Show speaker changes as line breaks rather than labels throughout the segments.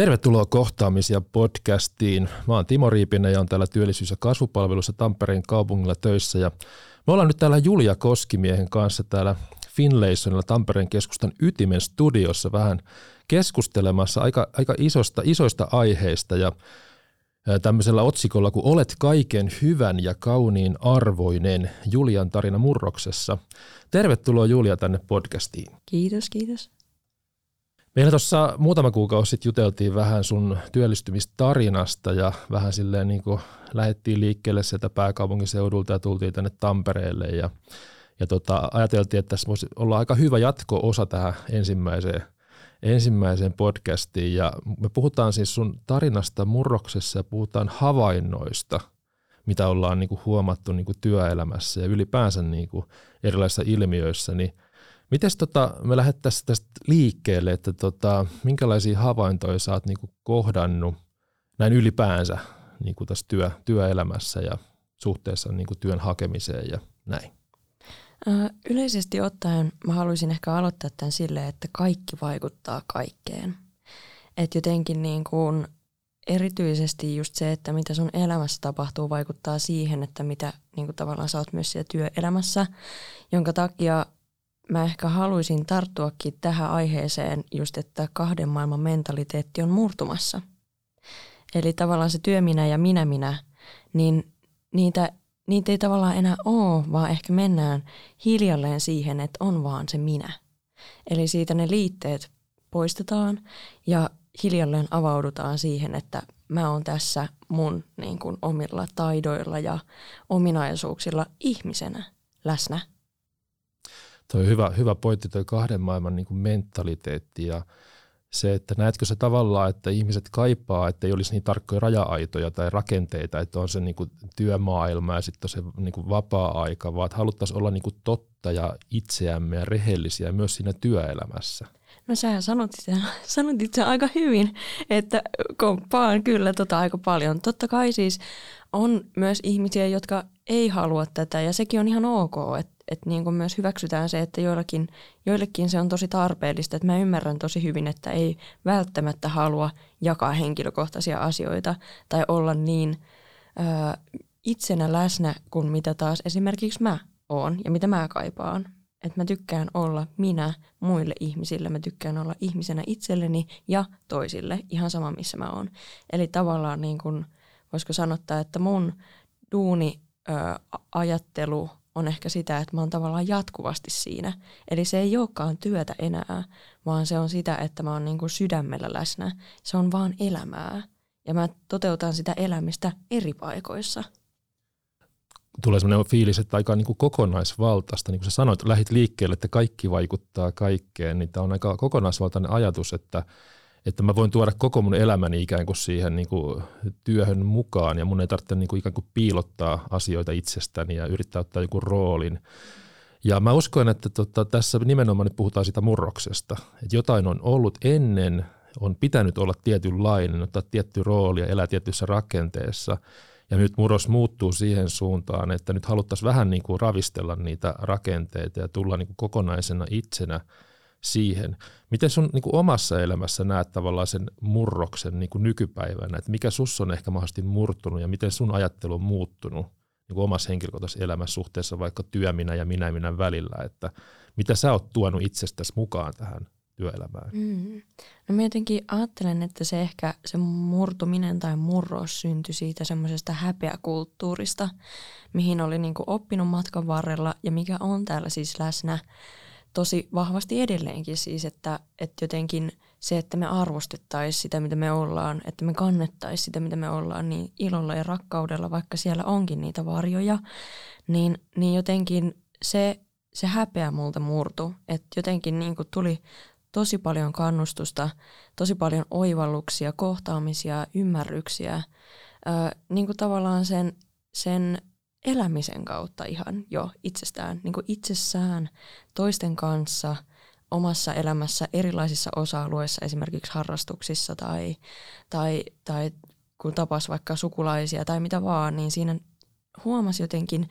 Tervetuloa kohtaamisia podcastiin. Mä oon Timo Riipinen ja on täällä työllisyys- ja kasvupalvelussa Tampereen kaupungilla töissä. Ja me ollaan nyt täällä Julia Koskimiehen kanssa täällä Finlaysonilla Tampereen keskustan Ytimen studiossa vähän keskustelemassa aika, aika isosta, isoista aiheista ja tämmöisellä otsikolla kuin Olet kaiken hyvän ja kauniin arvoinen Julian tarina murroksessa. Tervetuloa Julia tänne podcastiin.
Kiitos, kiitos.
Meillä tuossa muutama kuukausi sitten juteltiin vähän sun työllistymistarinasta ja vähän silleen niin kuin lähdettiin liikkeelle sieltä pääkaupunkiseudulta ja tultiin tänne Tampereelle ja, ja tota, ajateltiin, että tässä voisi olla aika hyvä jatko-osa tähän ensimmäiseen, ensimmäiseen podcastiin. Ja me puhutaan siis sun tarinasta murroksessa ja puhutaan havainnoista, mitä ollaan niin kuin huomattu niin kuin työelämässä ja ylipäänsä niin kuin erilaisissa ilmiöissä, niin – Miten tota, me lähdettäisiin tästä liikkeelle, että tota, minkälaisia havaintoja sä oot niinku kohdannut näin ylipäänsä niinku tässä työ, työelämässä ja suhteessa niinku työn hakemiseen ja näin?
Yleisesti ottaen mä haluaisin ehkä aloittaa tämän silleen, että kaikki vaikuttaa kaikkeen. Että jotenkin niin kuin erityisesti just se, että mitä sun elämässä tapahtuu, vaikuttaa siihen, että mitä niin kuin tavallaan sä oot myös siellä työelämässä, jonka takia mä ehkä haluaisin tarttuakin tähän aiheeseen just, että kahden maailman mentaliteetti on murtumassa. Eli tavallaan se työminä ja minä-minä, niin niitä, niitä ei tavallaan enää ole, vaan ehkä mennään hiljalleen siihen, että on vaan se minä. Eli siitä ne liitteet poistetaan ja hiljalleen avaudutaan siihen, että mä oon tässä mun niin kuin, omilla taidoilla ja ominaisuuksilla ihmisenä läsnä
Tuo hyvä, hyvä pointti, tuo kahden maailman niin kuin mentaliteetti ja se, että näetkö se tavallaan, että ihmiset kaipaa, että ei olisi niin tarkkoja raja-aitoja tai rakenteita, että on se niin kuin työmaailma ja sitten se niin kuin vapaa-aika, vaan että haluttaisiin olla niin kuin totta ja itseämme ja rehellisiä myös siinä työelämässä.
No sä sanot itse, sanot itse aika hyvin, että komppaan kyllä tota aika paljon. Totta kai siis on myös ihmisiä, jotka ei halua tätä ja sekin on ihan ok, että että niin myös hyväksytään se, että joillekin, joillekin se on tosi tarpeellista. Että mä ymmärrän tosi hyvin, että ei välttämättä halua jakaa henkilökohtaisia asioita tai olla niin ö, itsenä läsnä kuin mitä taas esimerkiksi mä oon ja mitä mä kaipaan. Että mä tykkään olla minä muille ihmisille, mä tykkään olla ihmisenä itselleni ja toisille, ihan sama missä mä oon. Eli tavallaan niin kuin, voisiko sanottaa, että mun duuni, ö, ajattelu, on ehkä sitä, että mä oon tavallaan jatkuvasti siinä. Eli se ei olekaan työtä enää, vaan se on sitä, että mä oon niin kuin sydämellä läsnä. Se on vaan elämää. Ja mä toteutan sitä elämistä eri paikoissa.
Tulee sellainen fiilis, että aika niin kuin kokonaisvaltaista. Niin kuin sä sanoit, lähit liikkeelle, että kaikki vaikuttaa kaikkeen, niin tämä on aika kokonaisvaltainen ajatus, että – että mä voin tuoda koko mun elämäni ikään kuin siihen niin kuin työhön mukaan ja mun ei tarvitse niin kuin ikään kuin piilottaa asioita itsestäni ja yrittää ottaa joku roolin. Ja mä uskon, että tota, tässä nimenomaan nyt puhutaan siitä murroksesta, että jotain on ollut ennen, on pitänyt olla tietynlainen, ottaa tietty rooli ja elää tietyssä rakenteessa. Ja nyt murros muuttuu siihen suuntaan, että nyt haluttaisiin vähän niin kuin ravistella niitä rakenteita ja tulla niin kuin kokonaisena itsenä – siihen. Miten sun niin kuin omassa elämässä näet tavallaan sen murroksen niin kuin nykypäivänä, että mikä sus on ehkä mahdollisesti murtunut ja miten sun ajattelu on muuttunut niin kuin omassa henkilökohtaisessa elämässä suhteessa vaikka työminä ja minä minä välillä, että mitä sä oot tuonut itsestäsi mukaan tähän työelämään?
Mm. No mä jotenkin ajattelen, että se ehkä se murtuminen tai murros syntyi siitä semmoisesta häpeäkulttuurista, mihin oli niin oppinut matkan varrella ja mikä on täällä siis läsnä tosi vahvasti edelleenkin siis, että, että jotenkin se, että me arvostettaisiin sitä, mitä me ollaan, että me kannettaisiin sitä, mitä me ollaan, niin ilolla ja rakkaudella, vaikka siellä onkin niitä varjoja, niin, niin jotenkin se, se häpeä multa murtu, että jotenkin niin kuin tuli tosi paljon kannustusta, tosi paljon oivalluksia, kohtaamisia, ymmärryksiä, ää, niin kuin tavallaan sen, sen elämisen kautta ihan jo itsestään, niin kuin itsessään, toisten kanssa, omassa elämässä erilaisissa osa-alueissa, esimerkiksi harrastuksissa tai, tai, tai kun tapas vaikka sukulaisia tai mitä vaan, niin siinä huomasi jotenkin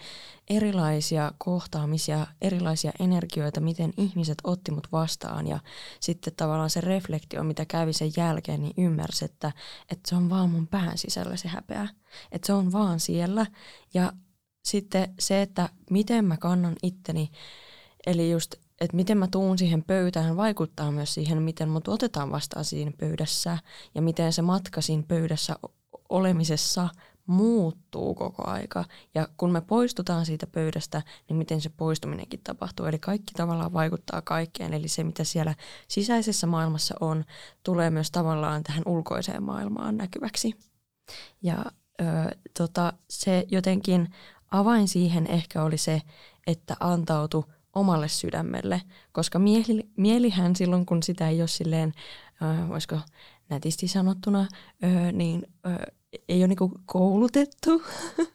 erilaisia kohtaamisia, erilaisia energioita, miten ihmiset otti mut vastaan ja sitten tavallaan se reflektio, mitä kävi sen jälkeen, niin ymmärsi, että, että se on vaan mun pään sisällä se häpeä. Että se on vaan siellä ja sitten se, että miten mä kannan itteni, eli just, että miten mä tuun siihen pöytään, vaikuttaa myös siihen, miten mut otetaan vastaan siinä pöydässä ja miten se matka siinä pöydässä olemisessa muuttuu koko aika. Ja kun me poistutaan siitä pöydästä, niin miten se poistuminenkin tapahtuu. Eli kaikki tavallaan vaikuttaa kaikkeen. Eli se, mitä siellä sisäisessä maailmassa on, tulee myös tavallaan tähän ulkoiseen maailmaan näkyväksi. Ja ö, tota, se jotenkin avain siihen ehkä oli se, että antautu omalle sydämelle, koska mieli, mielihän silloin, kun sitä ei ole silleen, ö, voisiko nätisti sanottuna, ö, niin ö, ei ole niinku koulutettu.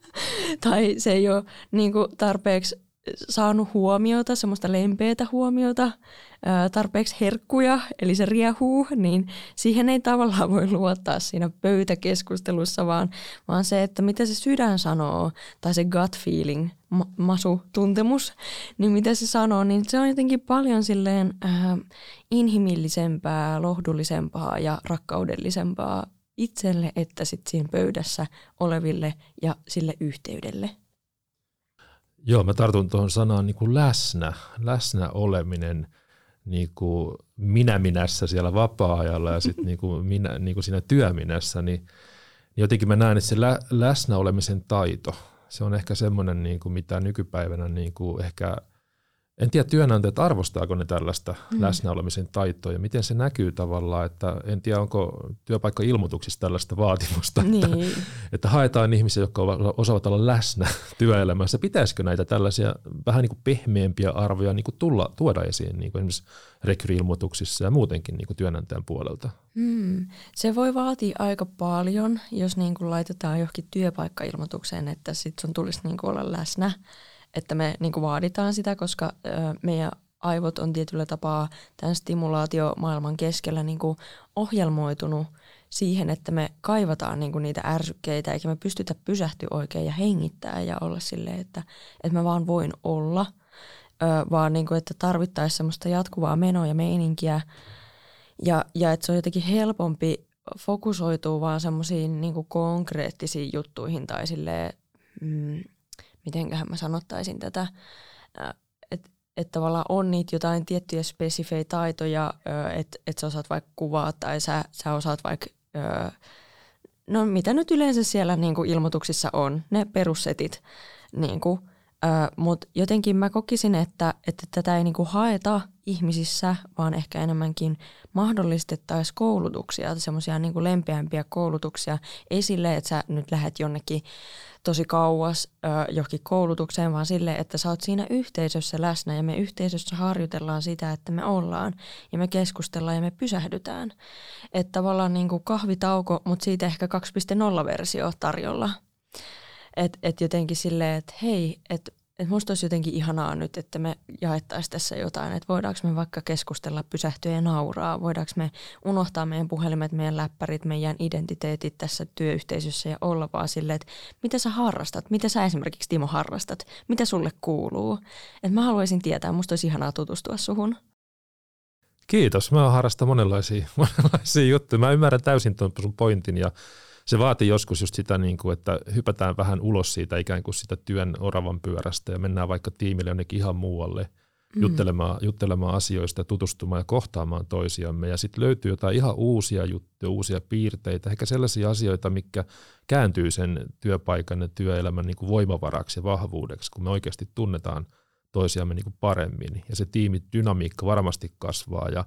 Tai se ei ole niinku tarpeeksi saanut huomiota, semmoista lempeätä huomiota, tarpeeksi herkkuja, eli se riehuu, niin siihen ei tavallaan voi luottaa siinä pöytäkeskustelussa, vaan, vaan se, että mitä se sydän sanoo, tai se gut feeling, masu, tuntemus, niin mitä se sanoo, niin se on jotenkin paljon silleen äh, inhimillisempää, lohdullisempaa ja rakkaudellisempaa itselle että sitten siinä pöydässä oleville ja sille yhteydelle.
Joo, mä tartun tuohon sanaan niin kuin läsnä, läsnä oleminen niin kuin minä minässä siellä vapaa-ajalla ja sitten niin kuin minä, niin kuin siinä työminässä, niin, jotenkin mä näen, että se lä, läsnä olemisen taito, se on ehkä semmoinen, niin kuin mitä nykypäivänä niin kuin ehkä – en tiedä työnantajat arvostaako ne tällaista mm. läsnäolemisen taitoa ja miten se näkyy tavallaan, että en tiedä onko työpaikka-ilmoituksissa tällaista vaatimusta, niin. että, että haetaan ihmisiä, jotka osaavat olla läsnä työelämässä. Pitäisikö näitä tällaisia vähän niin kuin pehmeämpiä arvoja niin kuin tulla, tuoda esiin niin kuin esimerkiksi rekryilmoituksissa ja muutenkin niin kuin työnantajan puolelta?
Mm. Se voi vaatia aika paljon, jos niin kuin laitetaan johonkin työpaikka-ilmoitukseen, että sitten sun tulisi niin kuin olla läsnä että me niin kuin vaaditaan sitä, koska ö, meidän aivot on tietyllä tapaa tämän stimulaatiomaailman keskellä niin kuin ohjelmoitunut siihen, että me kaivataan niin kuin niitä ärsykkeitä, eikä me pystytä pysähtyä oikein ja hengittää ja olla silleen, että, että mä vaan voin olla, ö, vaan niin kuin, että tarvittaisiin semmoista jatkuvaa menoa ja meininkiä. Ja, ja että se on jotenkin helpompi fokusoituu vaan semmoisiin niin konkreettisiin juttuihin tai silleen, mm, mitenköhän mä sanottaisin tätä, että et tavallaan on niitä jotain tiettyjä spesifejä taitoja, että et sä osaat vaikka kuvaa tai sä, sä osaat vaikka, no mitä nyt yleensä siellä niin kuin ilmoituksissa on, ne perussetit, niin kuin, mutta jotenkin mä kokisin, että, että tätä ei niin kuin haeta ihmisissä, vaan ehkä enemmänkin mahdollistettaisiin koulutuksia, semmoisia niin lempeämpiä koulutuksia. Ei silleen, että sä nyt lähdet jonnekin tosi kauas ö, johonkin koulutukseen, vaan sille, että sä oot siinä yhteisössä läsnä ja me yhteisössä harjoitellaan sitä, että me ollaan ja me keskustellaan ja me pysähdytään. Että tavallaan niin kuin kahvitauko, mutta siitä ehkä 2.0-versio tarjolla. Että et jotenkin silleen, että hei, että että musta olisi jotenkin ihanaa nyt, että me jaettaisiin tässä jotain, että voidaanko me vaikka keskustella, pysähtyä ja nauraa, voidaanko me unohtaa meidän puhelimet, meidän läppärit, meidän identiteetit tässä työyhteisössä ja olla vaan silleen, että mitä sä harrastat, mitä sä esimerkiksi Timo harrastat, mitä sulle kuuluu. Että mä haluaisin tietää, musta olisi ihanaa tutustua suhun.
Kiitos, mä harrastan monenlaisia, monenlaisia juttuja. Mä ymmärrän täysin tuon sun pointin ja se vaatii joskus just sitä, niin kuin, että hypätään vähän ulos siitä ikään kuin sitä työn oravan pyörästä ja mennään vaikka tiimille jonnekin ihan muualle mm. juttelemaan, juttelemaan asioista, tutustumaan ja kohtaamaan toisiamme. Ja sitten löytyy jotain ihan uusia juttuja, uusia piirteitä, ehkä sellaisia asioita, mikä kääntyy sen työpaikan ja työelämän niin kuin voimavaraksi ja vahvuudeksi, kun me oikeasti tunnetaan toisiamme niin kuin paremmin. Ja se tiimidynamiikka varmasti kasvaa ja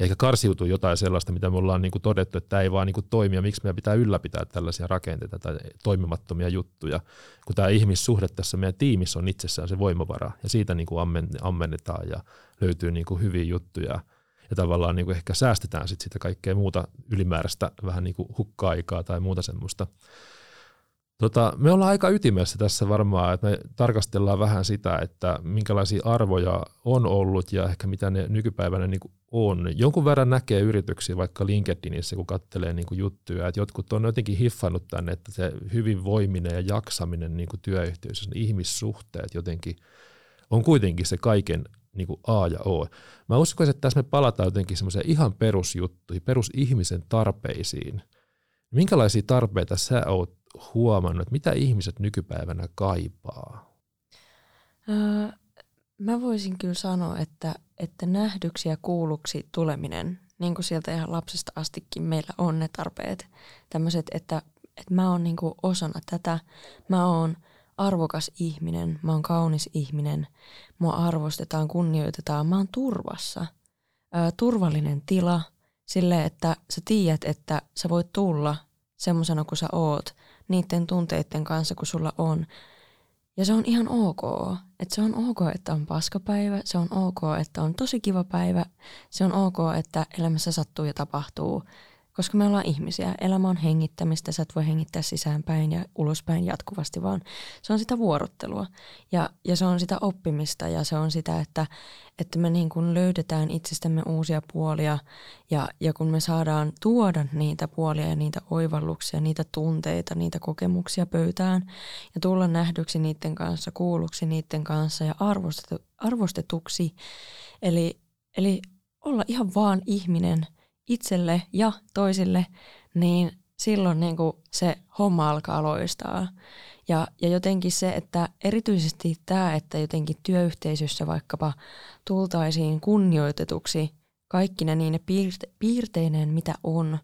ehkä karsiutuu jotain sellaista, mitä me ollaan niin kuin todettu, että tämä ei vaan niin kuin toimi ja miksi meidän pitää ylläpitää tällaisia rakenteita tai toimimattomia juttuja, kun tämä ihmissuhde tässä meidän tiimissä on itsessään se voimavara ja siitä niin kuin ammennetaan ja löytyy niin kuin hyviä juttuja ja tavallaan niin kuin ehkä säästetään sit sitä kaikkea muuta ylimääräistä vähän niin kuin hukka-aikaa tai muuta semmoista. Tota, me ollaan aika ytimessä tässä varmaan, että me tarkastellaan vähän sitä, että minkälaisia arvoja on ollut ja ehkä mitä ne nykypäivänä niin kuin on. Jonkun verran näkee yrityksiä vaikka LinkedInissä, kun katselee niin kuin juttuja, että jotkut on jotenkin hiffannut tänne, että se hyvinvoiminen ja jaksaminen niin kuin työyhteisössä, ihmissuhteet jotenkin on kuitenkin se kaiken niin kuin A ja O. Mä uskon, että tässä me palataan jotenkin semmoiseen ihan perusjuttuihin, perusihmisen tarpeisiin. Minkälaisia tarpeita sä oot huomannut, että mitä ihmiset nykypäivänä kaipaa?
Öö, mä voisin kyllä sanoa, että, että nähdyksi ja kuulluksi tuleminen, niin kuin sieltä ihan lapsesta astikin meillä on ne tarpeet. Tämmöiset, että, että mä oon niin osana tätä, mä oon – arvokas ihminen, mä oon kaunis ihminen, mua arvostetaan, kunnioitetaan, mä oon turvassa. Ää, turvallinen tila sille, että sä tiedät, että sä voit tulla semmoisena kuin sä oot, niiden tunteiden kanssa kuin sulla on. Ja se on ihan ok. Että se on ok, että on paskapäivä, se on ok, että on tosi kiva päivä, se on ok, että elämässä sattuu ja tapahtuu koska me ollaan ihmisiä. Elämä on hengittämistä, sä et voi hengittää sisäänpäin ja ulospäin jatkuvasti, vaan se on sitä vuorottelua ja, ja se on sitä oppimista ja se on sitä, että, että me niin kuin löydetään itsestämme uusia puolia ja, ja kun me saadaan tuoda niitä puolia ja niitä oivalluksia, niitä tunteita, niitä kokemuksia pöytään ja tulla nähdyksi niiden kanssa, kuulluksi niiden kanssa ja arvostetu, arvostetuksi. Eli, eli olla ihan vaan ihminen – itselle ja toisille, niin silloin niin kuin se homma alkaa loistaa. Ja, ja jotenkin se, että erityisesti tämä, että jotenkin työyhteisössä vaikkapa tultaisiin kunnioitetuksi kaikki ne niin piirte- piirteineen, mitä on.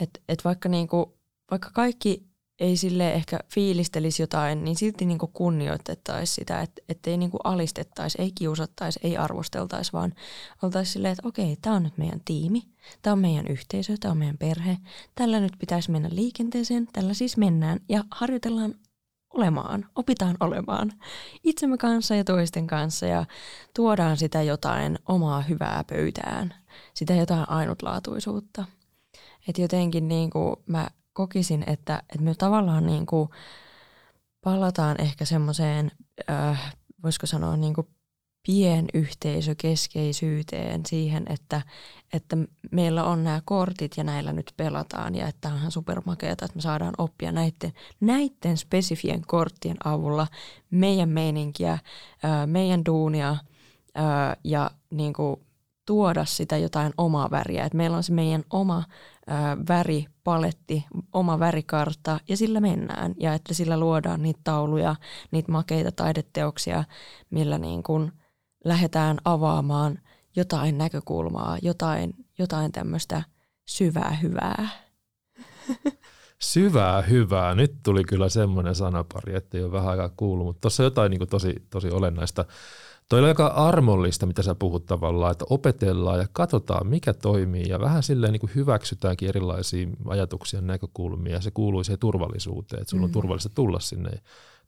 Että et vaikka, niinku, vaikka kaikki ei sille ehkä fiilistelisi jotain, niin silti niin kunnioitettaisiin sitä, että ettei niin alistettaisi, ei kiusattaisi, ei arvosteltaisi, vaan oltaisiin silleen, että okei, tämä on nyt meidän tiimi, tämä on meidän yhteisö, tämä on meidän perhe, tällä nyt pitäisi mennä liikenteeseen, tällä siis mennään ja harjoitellaan olemaan, opitaan olemaan itsemme kanssa ja toisten kanssa ja tuodaan sitä jotain omaa hyvää pöytään, sitä jotain ainutlaatuisuutta. Että jotenkin niin kuin mä kokisin, että, että me tavallaan niin kuin palataan ehkä semmoiseen, äh, voisiko sanoa niin kuin pienyhteisökeskeisyyteen siihen, että, että meillä on nämä kortit ja näillä nyt pelataan ja että on ihan supermakeata, että me saadaan oppia näiden, näiden spesifien korttien avulla meidän meininkiä, äh, meidän duunia äh, ja niin kuin tuoda sitä jotain omaa väriä. Että meillä on se meidän oma ää, väripaletti, oma värikartta ja sillä mennään. Ja että sillä luodaan niitä tauluja, niitä makeita taideteoksia, millä niin kuin lähdetään avaamaan jotain näkökulmaa, jotain, jotain tämmöistä syvää hyvää.
Syvää hyvää. Nyt tuli kyllä semmoinen sanapari, että ei ole vähän aikaa kuullut, mutta tuossa jotain niin tosi, tosi olennaista. Toi on aika armollista, mitä sä puhut tavallaan, että opetellaan ja katsotaan, mikä toimii ja vähän silleen niin kuin hyväksytäänkin erilaisia ajatuksia ja näkökulmia ja se kuuluu siihen turvallisuuteen, että sulla on mm. turvallista tulla sinne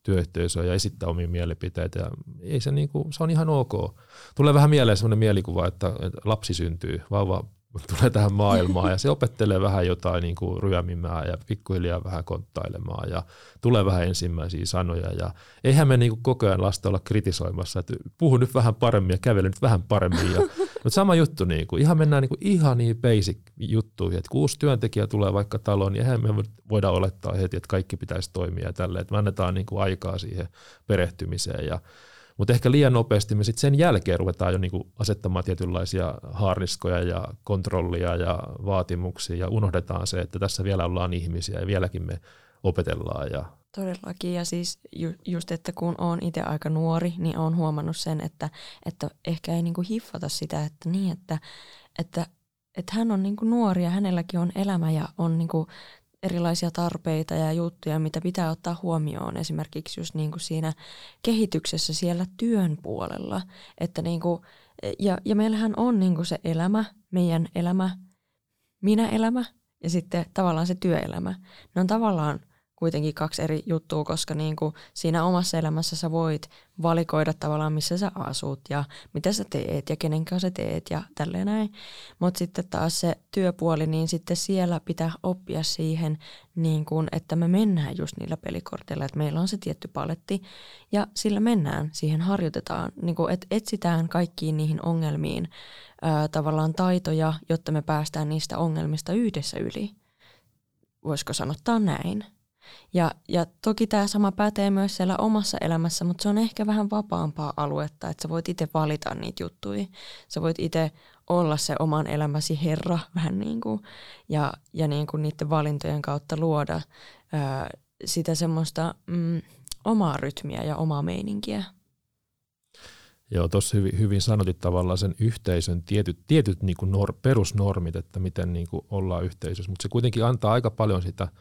työyhteisöön ja esittää omia mielipiteitä ja ei se, niin kuin, se on ihan ok. Tulee vähän mieleen sellainen mielikuva, että lapsi syntyy, vauva tulee tähän maailmaan ja se opettelee vähän jotain niin kuin ryömimään ja pikkuhiljaa vähän konttailemaan ja tulee vähän ensimmäisiä sanoja ja eihän me niin kuin koko ajan lasta olla kritisoimassa, että puhu nyt vähän paremmin ja kävele nyt vähän paremmin. Ja, mutta sama juttu, niin kuin, ihan mennään niin kuin ihan niin basic juttuihin, että kun uusi työntekijä tulee vaikka taloon, niin eihän me voida olettaa heti, että kaikki pitäisi toimia ja tälleen, että me annetaan niin kuin aikaa siihen perehtymiseen ja mutta ehkä liian nopeasti me sitten sen jälkeen ruvetaan jo niinku asettamaan tietynlaisia haariskoja ja kontrollia ja vaatimuksia ja unohdetaan se, että tässä vielä ollaan ihmisiä ja vieläkin me opetellaan. Ja
Todellakin ja siis ju, just, että kun on itse aika nuori, niin on huomannut sen, että, että ehkä ei niinku hiffata sitä, että niin, että, että, että hän on niinku nuori ja hänelläkin on elämä ja on niinku erilaisia tarpeita ja juttuja, mitä pitää ottaa huomioon esimerkiksi just niin kuin siinä kehityksessä siellä työn puolella. Että niin kuin, ja, ja meillähän on niin kuin se elämä, meidän elämä, minä elämä ja sitten tavallaan se työelämä. Ne on tavallaan kuitenkin kaksi eri juttua, koska niin kuin siinä omassa elämässä sä voit valikoida tavallaan, missä sä asut ja mitä sä teet ja kenen kanssa sä teet ja tälleen näin. Mutta sitten taas se työpuoli, niin sitten siellä pitää oppia siihen, niin kuin, että me mennään just niillä pelikorteilla, että meillä on se tietty paletti ja sillä mennään, siihen harjoitetaan, niin kuin, että etsitään kaikkiin niihin ongelmiin ää, tavallaan taitoja, jotta me päästään niistä ongelmista yhdessä yli. Voisiko sanottaa näin? Ja, ja toki tämä sama pätee myös siellä omassa elämässä, mutta se on ehkä vähän vapaampaa aluetta, että sä voit itse valita niitä juttuja. Sä voit itse olla se oman elämäsi herra vähän niin kuin, ja, ja niin kuin niiden valintojen kautta luoda ää, sitä semmoista mm, omaa rytmiä ja omaa meininkiä.
Joo, tuossa hyvin, hyvin sanotit tavallaan sen yhteisön tietyt, tietyt niin kuin nor, perusnormit, että miten niin kuin ollaan yhteisössä, mutta se kuitenkin antaa aika paljon sitä –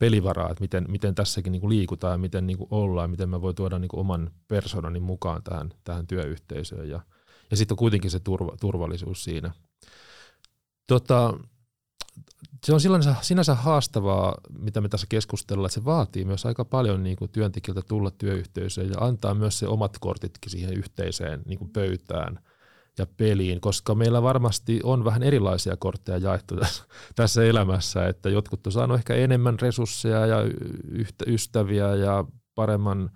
pelivaraa, että miten, miten tässäkin niin kuin liikutaan ja miten niin kuin ollaan, miten mä voin tuoda niin kuin oman persoonani mukaan tähän, tähän työyhteisöön. Ja, ja sitten on kuitenkin se turva, turvallisuus siinä. Tota, se on sinänsä, sinänsä haastavaa, mitä me tässä keskustellaan, että se vaatii myös aika paljon niin kuin työntekijältä tulla työyhteisöön ja antaa myös se omat kortitkin siihen yhteiseen niin kuin pöytään – ja peliin, koska meillä varmasti on vähän erilaisia kortteja jaettu tässä, elämässä, että jotkut on saanut ehkä enemmän resursseja ja ystäviä ja paremman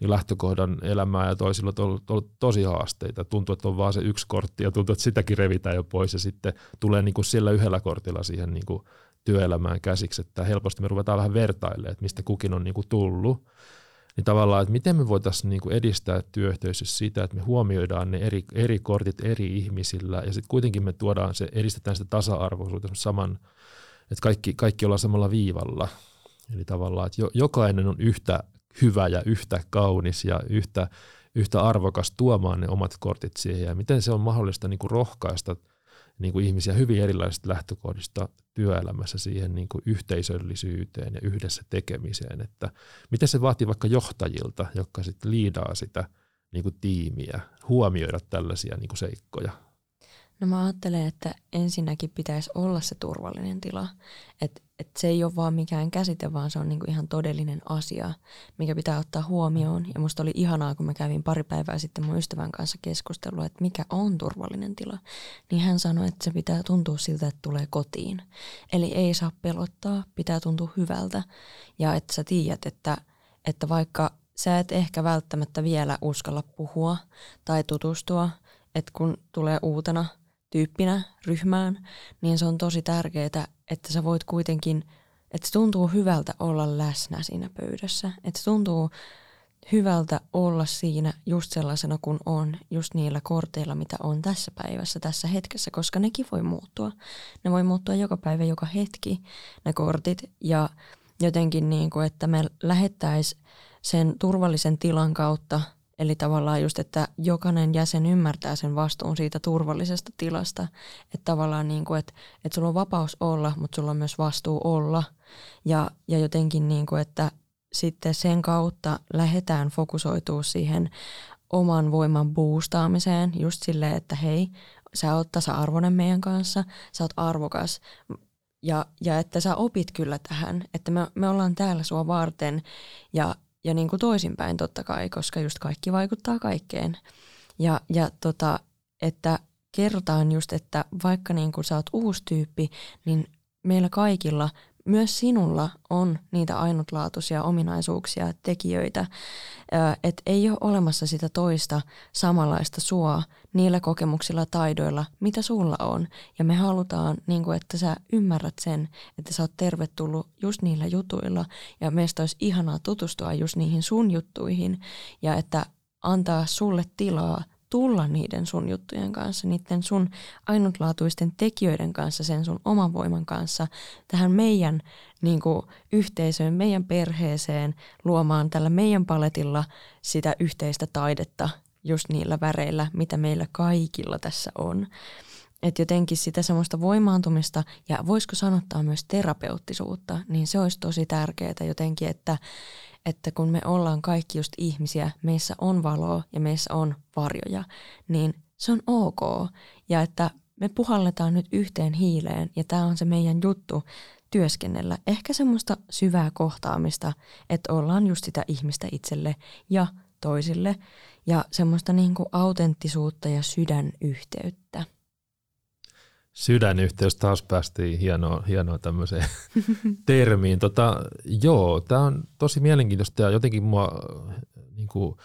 niin lähtökohdan elämää ja toisilla on ollut, ollut tosi haasteita. Tuntuu, että on vaan se yksi kortti ja tuntuu, että sitäkin revitään jo pois ja sitten tulee niin kuin sillä yhdellä kortilla siihen niin kuin työelämään käsiksi, että helposti me ruvetaan vähän vertailemaan, että mistä kukin on niin kuin tullut niin tavallaan, että miten me voitaisiin niin kuin edistää työyhteisössä sitä, että me huomioidaan ne eri, eri kortit eri ihmisillä ja sitten kuitenkin me tuodaan se, edistetään sitä tasa-arvoisuutta saman, että kaikki, kaikki ollaan samalla viivalla. Eli tavallaan, että jo, jokainen on yhtä hyvä ja yhtä kaunis ja yhtä, yhtä arvokas tuomaan ne omat kortit siihen ja miten se on mahdollista niin kuin rohkaista – niin kuin ihmisiä hyvin erilaisista lähtökohdista työelämässä siihen niin kuin yhteisöllisyyteen ja yhdessä tekemiseen, että miten se vaatii vaikka johtajilta, jotka sitten liidaa sitä niin kuin tiimiä, huomioida tällaisia niin kuin seikkoja.
No mä ajattelen, että ensinnäkin pitäisi olla se turvallinen tila. Että et se ei ole vaan mikään käsite, vaan se on niinku ihan todellinen asia, mikä pitää ottaa huomioon. Ja musta oli ihanaa, kun mä kävin pari päivää sitten mun ystävän kanssa keskustelua, että mikä on turvallinen tila. Niin hän sanoi, että se pitää tuntua siltä, että tulee kotiin. Eli ei saa pelottaa, pitää tuntua hyvältä. Ja että sä tiedät, että, että vaikka sä et ehkä välttämättä vielä uskalla puhua tai tutustua, että kun tulee uutena – tyyppinä ryhmään, niin se on tosi tärkeää, että sä voit kuitenkin, että se tuntuu hyvältä olla läsnä siinä pöydässä. Että se tuntuu hyvältä olla siinä just sellaisena kuin on, just niillä korteilla, mitä on tässä päivässä, tässä hetkessä, koska nekin voi muuttua. Ne voi muuttua joka päivä, joka hetki, ne kortit, ja jotenkin niin kuin, että me lähettäisiin sen turvallisen tilan kautta Eli tavallaan just, että jokainen jäsen ymmärtää sen vastuun siitä turvallisesta tilasta. Että tavallaan niin kuin, että, että sulla on vapaus olla, mutta sulla on myös vastuu olla. Ja, ja jotenkin niin kuin, että sitten sen kautta lähdetään fokusoituu siihen oman voiman boostaamiseen just silleen, että hei, sä oot tasa-arvoinen meidän kanssa, sä oot arvokas ja, ja että sä opit kyllä tähän, että me, me ollaan täällä sua varten ja, ja niin kuin toisinpäin totta kai, koska just kaikki vaikuttaa kaikkeen. Ja, ja tota, että kerrotaan just, että vaikka niin kuin sä oot uusi tyyppi, niin meillä kaikilla myös sinulla on niitä ainutlaatuisia ominaisuuksia, tekijöitä, että ei ole olemassa sitä toista samanlaista sua niillä kokemuksilla, taidoilla, mitä sulla on. Ja me halutaan, niin kuin, että sä ymmärrät sen, että sä oot tervetullut just niillä jutuilla ja meistä olisi ihanaa tutustua just niihin sun juttuihin ja että antaa sulle tilaa tulla niiden sun juttujen kanssa, niiden sun ainutlaatuisten tekijöiden kanssa, sen sun oman voiman kanssa tähän meidän niin kuin, yhteisöön, meidän perheeseen, luomaan tällä meidän paletilla sitä yhteistä taidetta just niillä väreillä, mitä meillä kaikilla tässä on. Että jotenkin sitä semmoista voimaantumista ja voisiko sanottaa myös terapeuttisuutta, niin se olisi tosi tärkeää jotenkin, että, että kun me ollaan kaikki just ihmisiä, meissä on valoa ja meissä on varjoja, niin se on ok. Ja että me puhalletaan nyt yhteen hiileen ja tämä on se meidän juttu työskennellä. Ehkä semmoista syvää kohtaamista, että ollaan just sitä ihmistä itselle ja toisille ja semmoista niin kuin autenttisuutta ja sydänyhteyttä.
Sydänyhteys taas päästiin hienoa, hienoa tämmöiseen termiin. Tota, joo, tämä on tosi mielenkiintoista ja jotenkin mua niin kuin,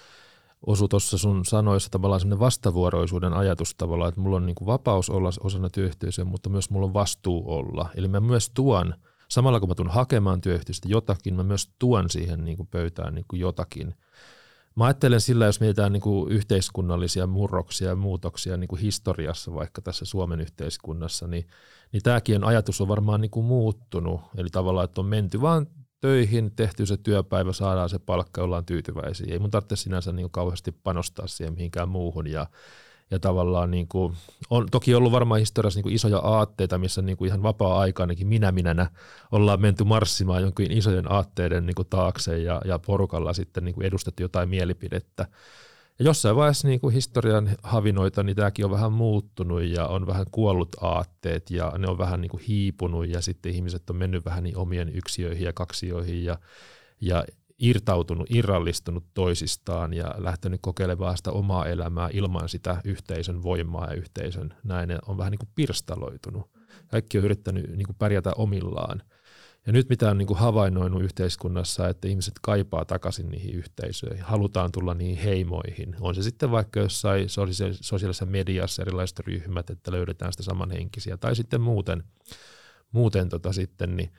osui tuossa sun sanoissa tavallaan semmoinen vastavuoroisuuden ajatus tavallaan, että mulla on niin kuin vapaus olla osana työyhteisöä, mutta myös mulla on vastuu olla. Eli mä myös tuon, samalla kun mä tuun hakemaan työyhteisöstä jotakin, mä myös tuon siihen niin kuin pöytään niin kuin jotakin. Mä ajattelen sillä, jos mietitään niin kuin yhteiskunnallisia murroksia ja muutoksia niin kuin historiassa vaikka tässä Suomen yhteiskunnassa, niin, niin tämäkin ajatus on varmaan niin kuin muuttunut. Eli tavallaan, että on menty vaan töihin, tehty se työpäivä, saadaan se palkka, ollaan tyytyväisiä. Ei mun tarvitse sinänsä niin kauheasti panostaa siihen mihinkään muuhun ja, ja tavallaan niin kuin, on toki ollut varmaan historiassa niin kuin isoja aatteita, missä niin kuin ihan vapaa-aika ainakin minä minänä ollaan menty marssimaan jonkin isojen aatteiden niin kuin taakse ja, ja porukalla sitten niin kuin edustettu jotain mielipidettä. Ja jossain vaiheessa niin kuin historian havinoita, niin tämäkin on vähän muuttunut ja on vähän kuollut aatteet ja ne on vähän niin kuin hiipunut ja sitten ihmiset on mennyt vähän niin omien yksiöihin ja kaksioihin ja, ja irtautunut, irrallistunut toisistaan ja lähtenyt kokeilemaan sitä omaa elämää ilman sitä yhteisön voimaa ja yhteisön näin on vähän niin kuin pirstaloitunut. Kaikki on yrittänyt niin kuin pärjätä omillaan – ja nyt mitä on niin kuin havainnoinut yhteiskunnassa, että ihmiset kaipaa takaisin niihin yhteisöihin, halutaan tulla niihin heimoihin. On se sitten vaikka jossain sosiaalisessa mediassa erilaiset ryhmät, että löydetään sitä samanhenkisiä, tai sitten muuten, muuten tota sitten, niin,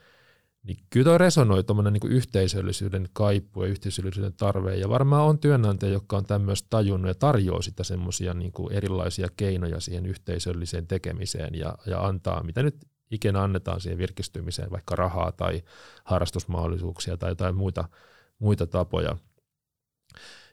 niin kyllä tuo resonoi tuommoinen niin yhteisöllisyyden kaipu ja yhteisöllisyyden tarve, ja varmaan on työnantaja, joka on tämmöistä tajunnut ja tarjoaa sitä semmoisia niin erilaisia keinoja siihen yhteisölliseen tekemiseen ja, ja antaa, mitä nyt ikinä annetaan siihen virkistymiseen, vaikka rahaa tai harrastusmahdollisuuksia tai jotain muita, muita tapoja.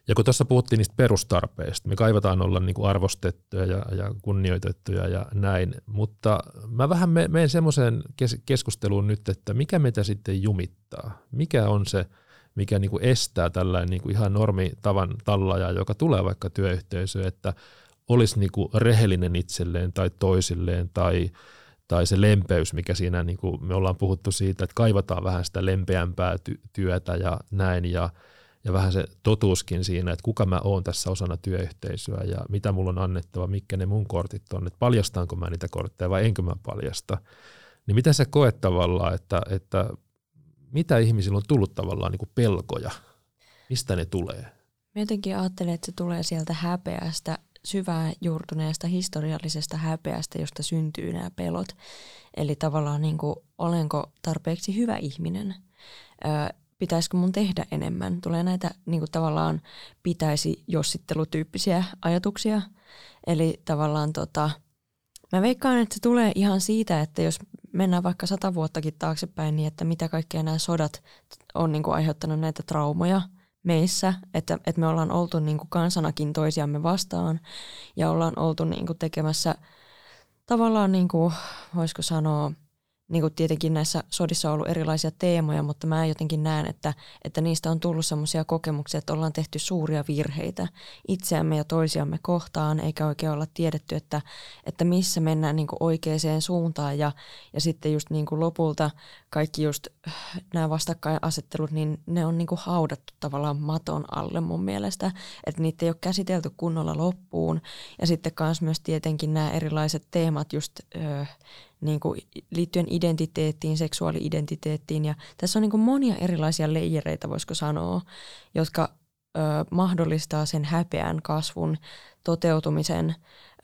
Ja kun tuossa puhuttiin niistä perustarpeista, me kaivataan olla niin kuin arvostettuja ja, ja kunnioitettuja ja näin, mutta mä vähän menen semmoiseen keskusteluun nyt, että mikä meitä sitten jumittaa? Mikä on se, mikä niin kuin estää tällainen niin kuin ihan normitavan tallaja, joka tulee vaikka työyhteisöön, että olisi niin kuin rehellinen itselleen tai toisilleen tai tai se lempeys, mikä siinä, niin kuin me ollaan puhuttu siitä, että kaivataan vähän sitä lempeämpää ty- työtä ja näin, ja, ja vähän se totuuskin siinä, että kuka mä oon tässä osana työyhteisöä ja mitä mulla on annettava, mitkä ne mun kortit on, että paljastaanko mä niitä kortteja vai enkö mä paljasta. Niin miten sä koet tavallaan, että, että mitä ihmisillä on tullut tavallaan niin kuin pelkoja, mistä ne tulee?
Mä jotenkin ajattelen, että se tulee sieltä häpeästä syvää juurtuneesta historiallisesta häpeästä, josta syntyy nämä pelot. Eli tavallaan niin kuin, olenko tarpeeksi hyvä ihminen? Ö, pitäisikö mun tehdä enemmän? Tulee näitä niin kuin, tavallaan pitäisi jossittelutyyppisiä ajatuksia. Eli tavallaan tota, mä veikkaan, että se tulee ihan siitä, että jos mennään vaikka sata vuottakin taaksepäin, niin että mitä kaikkea nämä sodat on niin kuin, aiheuttanut näitä traumoja – meissä, että, että me ollaan oltu niin kuin kansanakin toisiamme vastaan ja ollaan oltu niin kuin tekemässä tavallaan, niin kuin, voisiko sanoa, niin kuin tietenkin näissä sodissa on ollut erilaisia teemoja, mutta mä jotenkin näen, että, että niistä on tullut sellaisia kokemuksia, että ollaan tehty suuria virheitä itseämme ja toisiamme kohtaan, eikä oikein olla tiedetty, että, että missä mennään niin kuin oikeaan suuntaan. Ja, ja sitten just niin kuin lopulta kaikki just äh, nämä vastakkainasettelut, niin ne on niin kuin haudattu tavallaan maton alle mun mielestä, että niitä ei ole käsitelty kunnolla loppuun. Ja sitten myös tietenkin nämä erilaiset teemat just... Öö, niin kuin liittyen identiteettiin, seksuaali-identiteettiin. Ja tässä on niin kuin monia erilaisia leijereitä, voisiko sanoa, jotka ö, mahdollistaa sen häpeän kasvun toteutumisen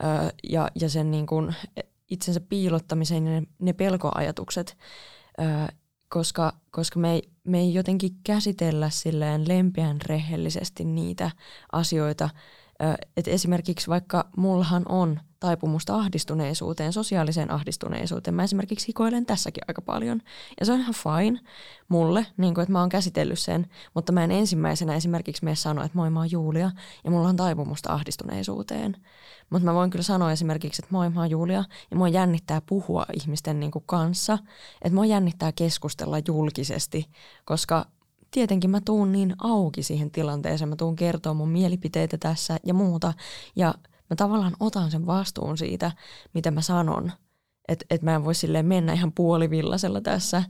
ö, ja, ja sen niin kuin itsensä piilottamisen ja ne, ne pelkoajatukset, ö, koska, koska me, ei, me ei jotenkin käsitellä silleen lempeän rehellisesti niitä asioita. Että esimerkiksi vaikka mullahan on – taipumusta ahdistuneisuuteen, sosiaaliseen ahdistuneisuuteen. Mä esimerkiksi hikoilen tässäkin aika paljon. Ja se on ihan fine mulle, niin kuin, että mä oon käsitellyt sen, mutta mä en ensimmäisenä esimerkiksi mene sanoa, että moi mä oon Julia ja mulla on taipumusta ahdistuneisuuteen. Mutta mä voin kyllä sanoa esimerkiksi, että moi mä oon Julia ja mua jännittää puhua ihmisten niin kuin kanssa, että mua jännittää keskustella julkisesti, koska tietenkin mä tuun niin auki siihen tilanteeseen, mä tuun kertoa mun mielipiteitä tässä ja muuta. Ja – mä tavallaan otan sen vastuun siitä, mitä mä sanon. että et mä en voi silleen mennä ihan puolivillasella tässä,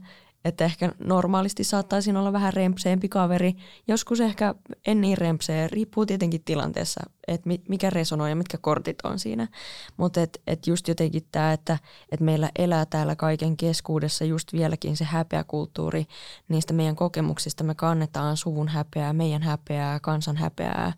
että ehkä normaalisti saattaisin olla vähän rempseempi kaveri. Joskus ehkä en niin rempsee, riippuu tietenkin tilanteessa, että mikä resonoi ja mitkä kortit on siinä. Mutta et, et just jotenkin tämä, että et meillä elää täällä kaiken keskuudessa just vieläkin se häpeäkulttuuri. Niistä meidän kokemuksista me kannetaan suvun häpeää, meidän häpeää, kansan häpeää,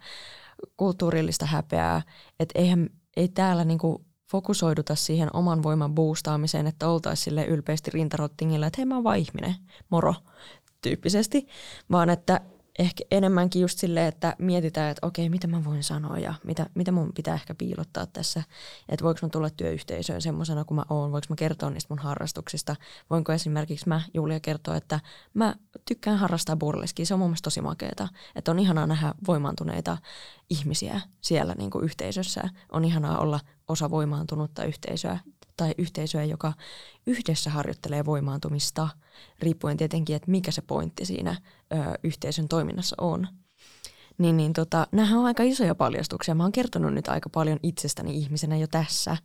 kulttuurillista häpeää. Että eihän, ei täällä niinku fokusoiduta siihen oman voiman boostaamiseen, että oltaisiin sille ylpeästi rintarottingilla, että hei mä oon vaan ihminen, moro, tyyppisesti, vaan että ehkä enemmänkin just silleen, että mietitään, että okei, mitä mä voin sanoa ja mitä, mitä mun pitää ehkä piilottaa tässä. Että voiko mä tulla työyhteisöön semmoisena kuin mä oon, voiko mä kertoa niistä mun harrastuksista. Voinko esimerkiksi mä, Julia, kertoa, että mä tykkään harrastaa burleskia. Se on mun mielestä tosi makeeta. Että on ihanaa nähdä voimaantuneita ihmisiä siellä niin kuin yhteisössä. On ihanaa olla osa voimaantunutta yhteisöä tai yhteisöä, joka yhdessä harjoittelee voimaantumista, riippuen tietenkin, että mikä se pointti siinä ö, yhteisön toiminnassa on niin, niin tota, nämähän on aika isoja paljastuksia. Mä oon kertonut nyt aika paljon itsestäni ihmisenä jo tässä.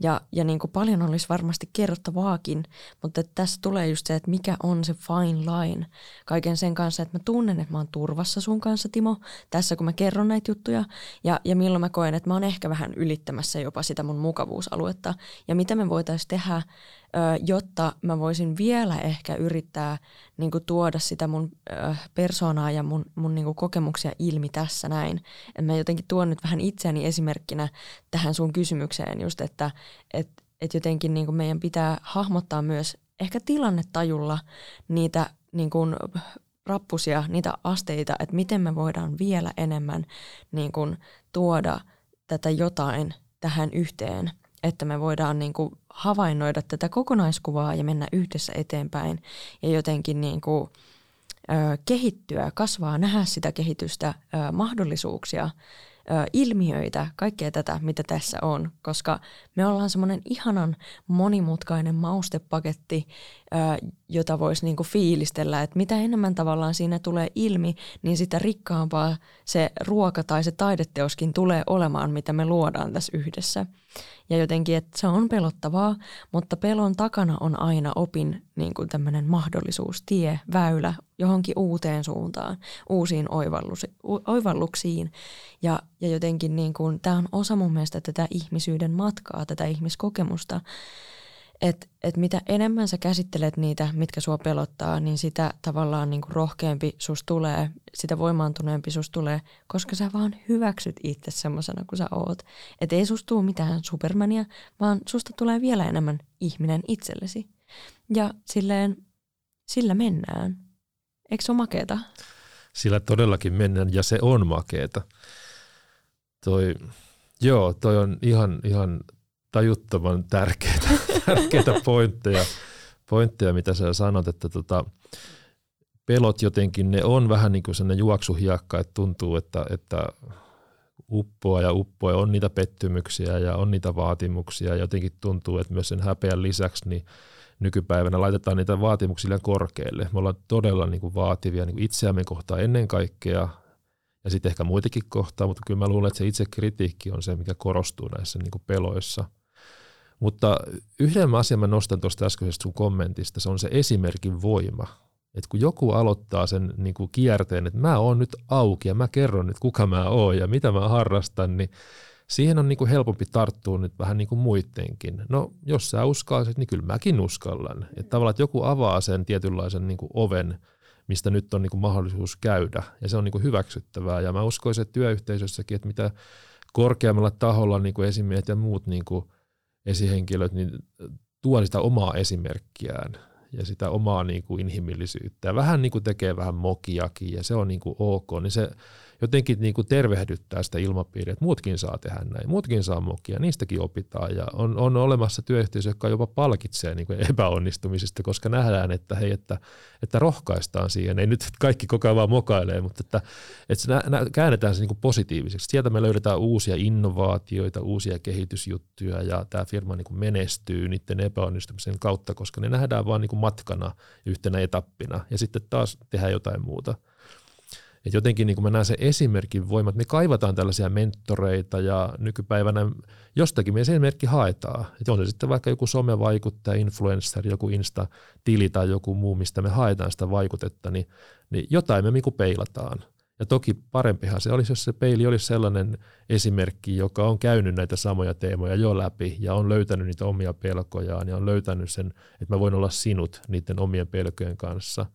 Ja, ja niin kuin paljon olisi varmasti kerrottavaakin, mutta tässä tulee just se, että mikä on se fine line kaiken sen kanssa, että mä tunnen, että mä oon turvassa sun kanssa, Timo, tässä kun mä kerron näitä juttuja. Ja, ja milloin mä koen, että mä oon ehkä vähän ylittämässä jopa sitä mun mukavuusaluetta. Ja mitä me voitaisiin tehdä jotta mä voisin vielä ehkä yrittää niin kuin, tuoda sitä mun persoonaa ja mun, mun niin kuin, kokemuksia ilmi tässä näin. Et mä jotenkin tuon nyt vähän itseäni esimerkkinä tähän sun kysymykseen just, että et, et jotenkin niin kuin meidän pitää hahmottaa myös ehkä tilannetajulla niitä niin kuin, rappusia, niitä asteita, että miten me voidaan vielä enemmän niin kuin, tuoda tätä jotain tähän yhteen – että me voidaan niin kuin havainnoida tätä kokonaiskuvaa ja mennä yhdessä eteenpäin ja jotenkin niin kuin, ö, kehittyä, kasvaa, nähdä sitä kehitystä, ö, mahdollisuuksia, ö, ilmiöitä, kaikkea tätä, mitä tässä on, koska me ollaan semmoinen ihanan monimutkainen maustepaketti, jota voisi niinku fiilistellä, että mitä enemmän tavallaan siinä tulee ilmi, niin sitä rikkaampaa se ruoka tai se taideteoskin tulee olemaan, mitä me luodaan tässä yhdessä. Ja jotenkin, että se on pelottavaa, mutta pelon takana on aina opin niin kuin tämmöinen mahdollisuus, tie, väylä johonkin uuteen suuntaan, uusiin oivalluksiin. Ja, ja jotenkin niin tämä on osa mun mielestä tätä ihmisyyden matkaa, tätä ihmiskokemusta, että et mitä enemmän sä käsittelet niitä, mitkä sua pelottaa, niin sitä tavallaan niin kuin rohkeampi sus tulee, sitä voimaantuneempi sus tulee, koska sä vaan hyväksyt itse semmoisena kuin sä oot. Että ei susta tule mitään supermania, vaan susta tulee vielä enemmän ihminen itsellesi. Ja silleen, sillä mennään. Eikö se ole makeeta?
Sillä todellakin mennään ja se on makeeta. Toi, joo, toi on ihan, ihan tajuttoman tärkeitä, tärkeitä pointteja, pointteja, mitä sä sanot, että tota, pelot jotenkin, ne on vähän niin kuin sellainen juoksuhiakka, että tuntuu, että, että uppoa ja uppoa on niitä pettymyksiä ja on niitä vaatimuksia. Ja jotenkin tuntuu, että myös sen häpeän lisäksi niin nykypäivänä laitetaan niitä vaatimuksia korkealle. Me ollaan todella niin kuin vaativia niin kuin itseämme kohtaan ennen kaikkea ja sitten ehkä muitakin kohtaa, mutta kyllä mä luulen, että se itse kritiikki on se, mikä korostuu näissä niin kuin peloissa – yhden asian mä nostan tuosta äskeisestä sun kommentista, se on se esimerkin voima. Et kun joku aloittaa sen niin kuin kierteen, että mä oon nyt auki ja mä kerron nyt kuka mä oon ja mitä mä harrastan, niin siihen on niin kuin helpompi tarttua nyt vähän niin kuin muidenkin. No jos sä uskallat, niin kyllä mäkin uskallan. Että tavallaan, että joku avaa sen tietynlaisen niin kuin oven, mistä nyt on niin kuin mahdollisuus käydä ja se on niin kuin hyväksyttävää. Ja mä uskoisin, että työyhteisössäkin, että mitä korkeammalla taholla niin kuin esimiehet ja muut niin kuin – esihenkilöt niin tuo sitä omaa esimerkkiään ja sitä omaa niin kuin inhimillisyyttä. Ja vähän niin kuin tekee vähän mokiakin ja se on niin kuin ok, niin se jotenkin niin kuin tervehdyttää sitä ilmapiiriä, että muutkin saa tehdä näin, muutkin saa mokia, niistäkin opitaan ja on, on olemassa työyhteisö, joka jopa palkitsee niin kuin epäonnistumisesta, koska nähdään, että hei, että, että rohkaistaan siihen, ei nyt kaikki koko ajan vaan mokailee, mutta että, että se nä, nä, käännetään se niin kuin positiiviseksi. Sieltä me löydetään uusia innovaatioita, uusia kehitysjuttuja ja tämä firma niin kuin menestyy niiden epäonnistumisen kautta, koska ne nähdään vaan niin kuin matkana yhtenä etappina ja sitten taas tehdään jotain muuta. Et jotenkin niin kuin mä näen sen esimerkin voimat, me kaivataan tällaisia mentoreita ja nykypäivänä jostakin me esimerkki haetaan. Että on se sitten vaikka joku somevaikuttaja, influencer, joku Insta-tili tai joku muu, mistä me haetaan sitä vaikutetta, niin, niin jotain me niin peilataan. Ja toki parempihan se olisi, jos se peili olisi sellainen esimerkki, joka on käynyt näitä samoja teemoja jo läpi ja on löytänyt niitä omia pelkojaan ja on löytänyt sen, että mä voin olla sinut niiden omien pelkojen kanssa.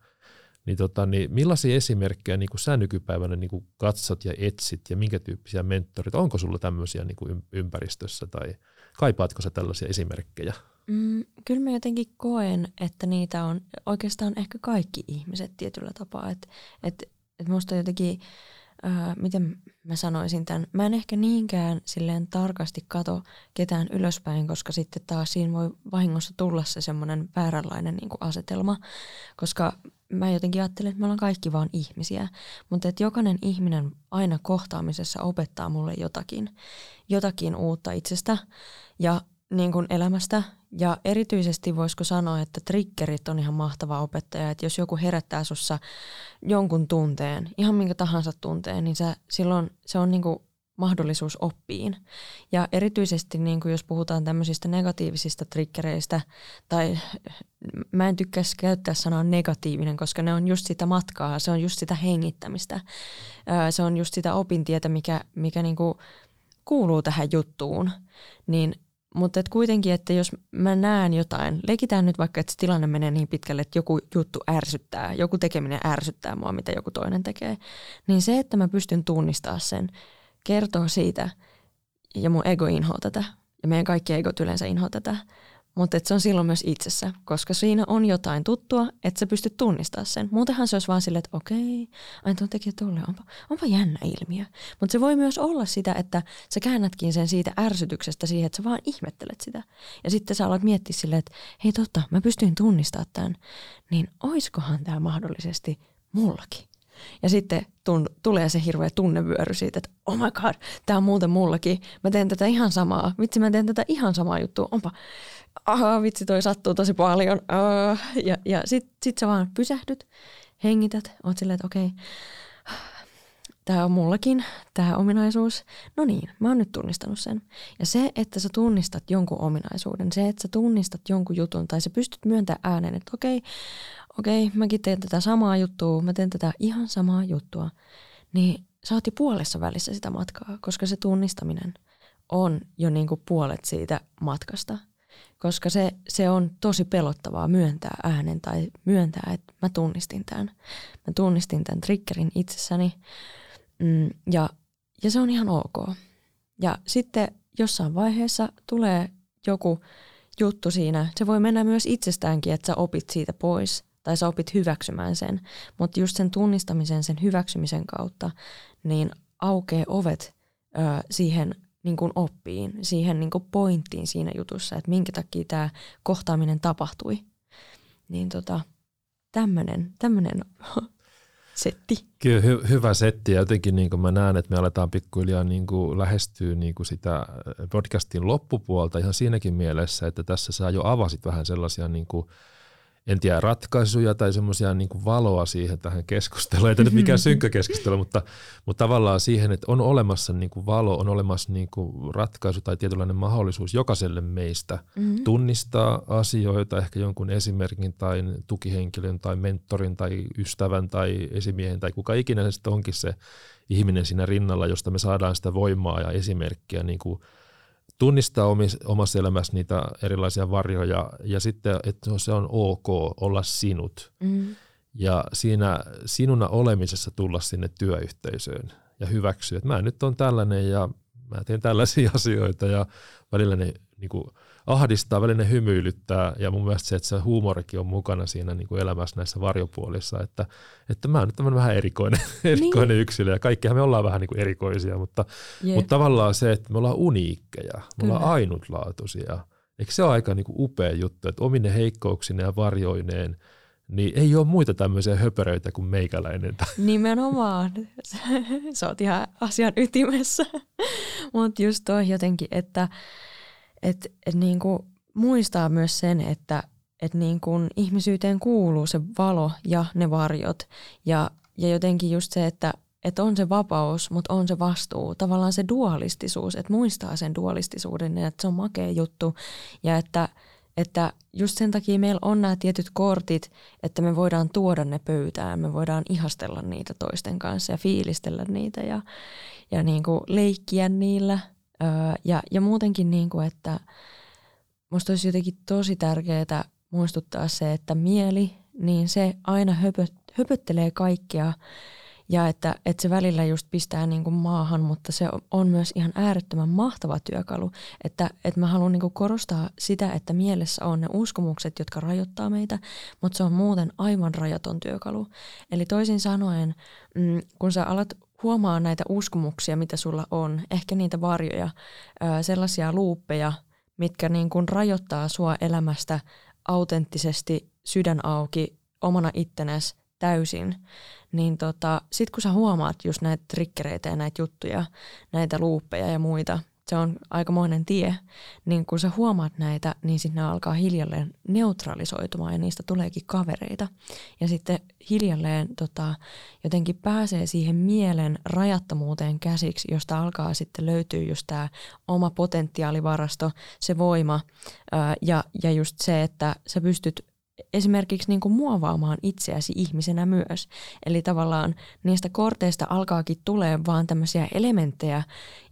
Niin, tota, niin millaisia esimerkkejä niin kuin sä nykypäivänä niin kuin katsot ja etsit ja minkä tyyppisiä mentoreita, onko sulla tämmöisiä niin kuin ympäristössä tai kaipaatko sä tällaisia esimerkkejä?
Mm, kyllä mä jotenkin koen, että niitä on oikeastaan ehkä kaikki ihmiset tietyllä tapaa. Että et että musta jotenkin, ää, miten mä sanoisin tämän, mä en ehkä niinkään silleen tarkasti kato ketään ylöspäin, koska sitten taas siinä voi vahingossa tulla se semmoinen vääränlainen niin kuin asetelma, koska mä jotenkin ajattelen, että me ollaan kaikki vaan ihmisiä, mutta että jokainen ihminen aina kohtaamisessa opettaa mulle jotakin, jotakin uutta itsestä. Ja niin kuin elämästä. Ja erityisesti voisiko sanoa, että triggerit on ihan mahtava opettaja, että jos joku herättää sussa jonkun tunteen, ihan minkä tahansa tunteen, niin sä, silloin se on niinku mahdollisuus oppiin. Ja erityisesti niin kuin jos puhutaan tämmöisistä negatiivisista triggereistä, tai mä en tykkää käyttää sanaa negatiivinen, koska ne on just sitä matkaa, se on just sitä hengittämistä, se on just sitä opintietä, mikä, mikä niin kuin kuuluu tähän juttuun, niin mutta et kuitenkin, että jos mä näen jotain, leikitään nyt vaikka, että se tilanne menee niin pitkälle, että joku juttu ärsyttää, joku tekeminen ärsyttää mua, mitä joku toinen tekee, niin se, että mä pystyn tunnistamaan sen, kertoo siitä, ja mun ego inhoaa tätä, ja meidän kaikki egot yleensä inhoaa tätä, mutta se on silloin myös itsessä, koska siinä on jotain tuttua, että sä pystyt tunnistamaan sen. Muutenhan se olisi vaan silleen, että okei, aina tuon tekijä tolle, onpa, onpa jännä ilmiö. Mutta se voi myös olla sitä, että sä käännätkin sen siitä ärsytyksestä siihen, että sä vaan ihmettelet sitä. Ja sitten sä alat miettiä silleen, että hei totta, mä pystyin tunnistamaan tämän. Niin oiskohan tämä mahdollisesti mullakin? Ja sitten tun, tulee se hirveä tunnevyöry siitä, että oh my god, tämä on muuten mullakin. Mä teen tätä ihan samaa. Vitsi, mä teen tätä ihan samaa juttua. Onpa, aha, vitsi toi sattuu tosi paljon. Uh, ja ja sitten sit sä vaan pysähdyt, hengität, oot silleen, että okei, okay, tämä on mullakin, tämä ominaisuus. No niin, mä oon nyt tunnistanut sen. Ja se, että sä tunnistat jonkun ominaisuuden, se, että sä tunnistat jonkun jutun tai sä pystyt myöntämään ääneen, että okei, okay, okei, okay, mäkin teen tätä samaa juttua, mä teen tätä ihan samaa juttua, niin sä oot jo puolessa välissä sitä matkaa, koska se tunnistaminen on jo niin kuin puolet siitä matkasta – koska se, se on tosi pelottavaa myöntää äänen tai myöntää, että mä tunnistin tämän. Mä tunnistin tämän triggerin itsessäni mm, ja, ja se on ihan ok. Ja sitten jossain vaiheessa tulee joku juttu siinä. Se voi mennä myös itsestäänkin, että sä opit siitä pois tai sä opit hyväksymään sen. Mutta just sen tunnistamisen, sen hyväksymisen kautta, niin aukee ovet ö, siihen niin kuin oppiin, siihen niin kuin pointtiin siinä jutussa, että minkä takia tämä kohtaaminen tapahtui. Niin tota, tämmöinen, tämmöinen setti.
Kyllä hy- hyvä setti ja jotenkin niin kuin mä näen, että me aletaan pikkuhiljaa niin kuin lähestyä niin kuin sitä podcastin loppupuolta ihan siinäkin mielessä, että tässä sä jo avasit vähän sellaisia niin kuin en tiedä, ratkaisuja tai semmoisia niin valoa siihen tähän keskusteluun. Ei nyt mikään synkkä keskustelu, mutta, mutta tavallaan siihen, että on olemassa niin kuin valo, on olemassa niin kuin ratkaisu tai tietynlainen mahdollisuus jokaiselle meistä mm-hmm. tunnistaa asioita, ehkä jonkun esimerkin tai tukihenkilön tai mentorin tai ystävän tai esimiehen tai kuka ikinä se sitten onkin se ihminen siinä rinnalla, josta me saadaan sitä voimaa ja esimerkkiä niin kuin – tunnistaa omis, omassa elämässä niitä erilaisia varjoja ja sitten, että se on ok olla sinut. Mm. Ja siinä sinuna olemisessa tulla sinne työyhteisöön ja hyväksyä, että mä nyt on tällainen ja mä teen tällaisia asioita ja välillä ne niin kuin, ahdistaa, välillä ne hymyilyttää ja mun mielestä se, että se huumorikin on mukana siinä niin kuin elämässä näissä varjopuolissa, että, että mä oon nyt vähän erikoinen, erikoinen niin. yksilö ja kaikkihan me ollaan vähän niin kuin erikoisia, mutta, mutta tavallaan se, että me ollaan uniikkeja, me Kyllä. ollaan ainutlaatuisia. Eikö se ole aika niin kuin upea juttu, että omine heikkouksineen ja varjoineen niin ei ole muita tämmöisiä höperöitä kuin meikäläinen.
Nimenomaan. Sä oot ihan asian ytimessä. Mutta just toi jotenkin, että et, et niin kuin muistaa myös sen, että et niin kuin ihmisyyteen kuuluu se valo ja ne varjot. Ja ja jotenkin just se, että että on se vapaus, mutta on se vastuu. Tavallaan se dualistisuus, että muistaa sen dualistisuuden, että se on makea juttu ja että, että just sen takia meillä on nämä tietyt kortit, että me voidaan tuoda ne pöytään, me voidaan ihastella niitä toisten kanssa ja fiilistellä niitä ja, ja niin kuin leikkiä niillä. Ja, ja muutenkin, niin kuin, että musta olisi jotenkin tosi tärkeää muistuttaa se, että mieli, niin se aina höpö, höpöttelee kaikkea ja että, että se välillä just pistää niin kuin maahan, mutta se on myös ihan äärettömän mahtava työkalu. Että, että mä haluan niin kuin korostaa sitä, että mielessä on ne uskomukset, jotka rajoittaa meitä, mutta se on muuten aivan rajaton työkalu. Eli toisin sanoen, mm, kun sä alat huomaa näitä uskomuksia, mitä sulla on, ehkä niitä varjoja, sellaisia luuppeja, mitkä niin kuin rajoittaa sua elämästä autenttisesti sydän auki omana ittenäs täysin, niin tota, sit kun sä huomaat just näitä trikkereitä ja näitä juttuja, näitä luuppeja ja muita, se on aikamoinen tie, niin kun sä huomaat näitä, niin sitten ne alkaa hiljalleen neutralisoitumaan ja niistä tuleekin kavereita. Ja sitten hiljalleen tota, jotenkin pääsee siihen mielen rajattomuuteen käsiksi, josta alkaa sitten löytyä just tämä oma potentiaalivarasto, se voima ää, ja, ja just se, että sä pystyt esimerkiksi niin kuin muovaamaan itseäsi ihmisenä myös. Eli tavallaan niistä korteista alkaakin tulee vaan tämmöisiä elementtejä,